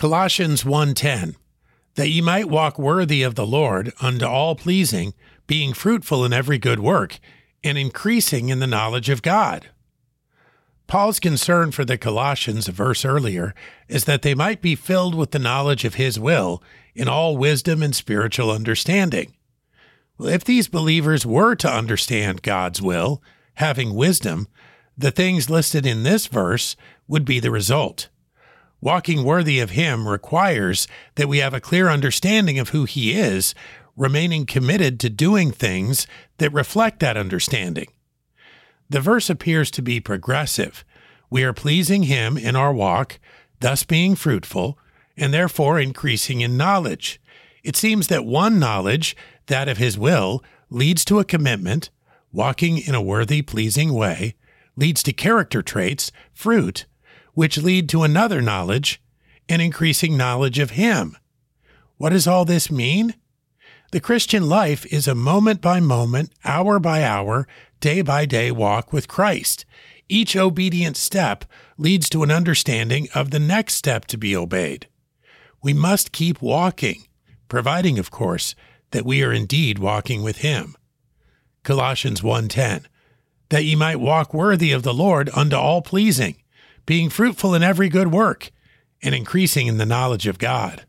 Colossians 1:10 That ye might walk worthy of the Lord unto all pleasing, being fruitful in every good work, and increasing in the knowledge of God. Paul's concern for the Colossians a verse earlier is that they might be filled with the knowledge of his will in all wisdom and spiritual understanding. Well, if these believers were to understand God's will, having wisdom, the things listed in this verse would be the result. Walking worthy of Him requires that we have a clear understanding of who He is, remaining committed to doing things that reflect that understanding. The verse appears to be progressive. We are pleasing Him in our walk, thus being fruitful, and therefore increasing in knowledge. It seems that one knowledge, that of His will, leads to a commitment, walking in a worthy, pleasing way, leads to character traits, fruit, which lead to another knowledge, an increasing knowledge of Him. What does all this mean? The Christian life is a moment by moment, hour by hour, day by day walk with Christ. Each obedient step leads to an understanding of the next step to be obeyed. We must keep walking, providing, of course, that we are indeed walking with Him. Colossians 1:10 That ye might walk worthy of the Lord unto all pleasing, being fruitful in every good work, and increasing in the knowledge of God.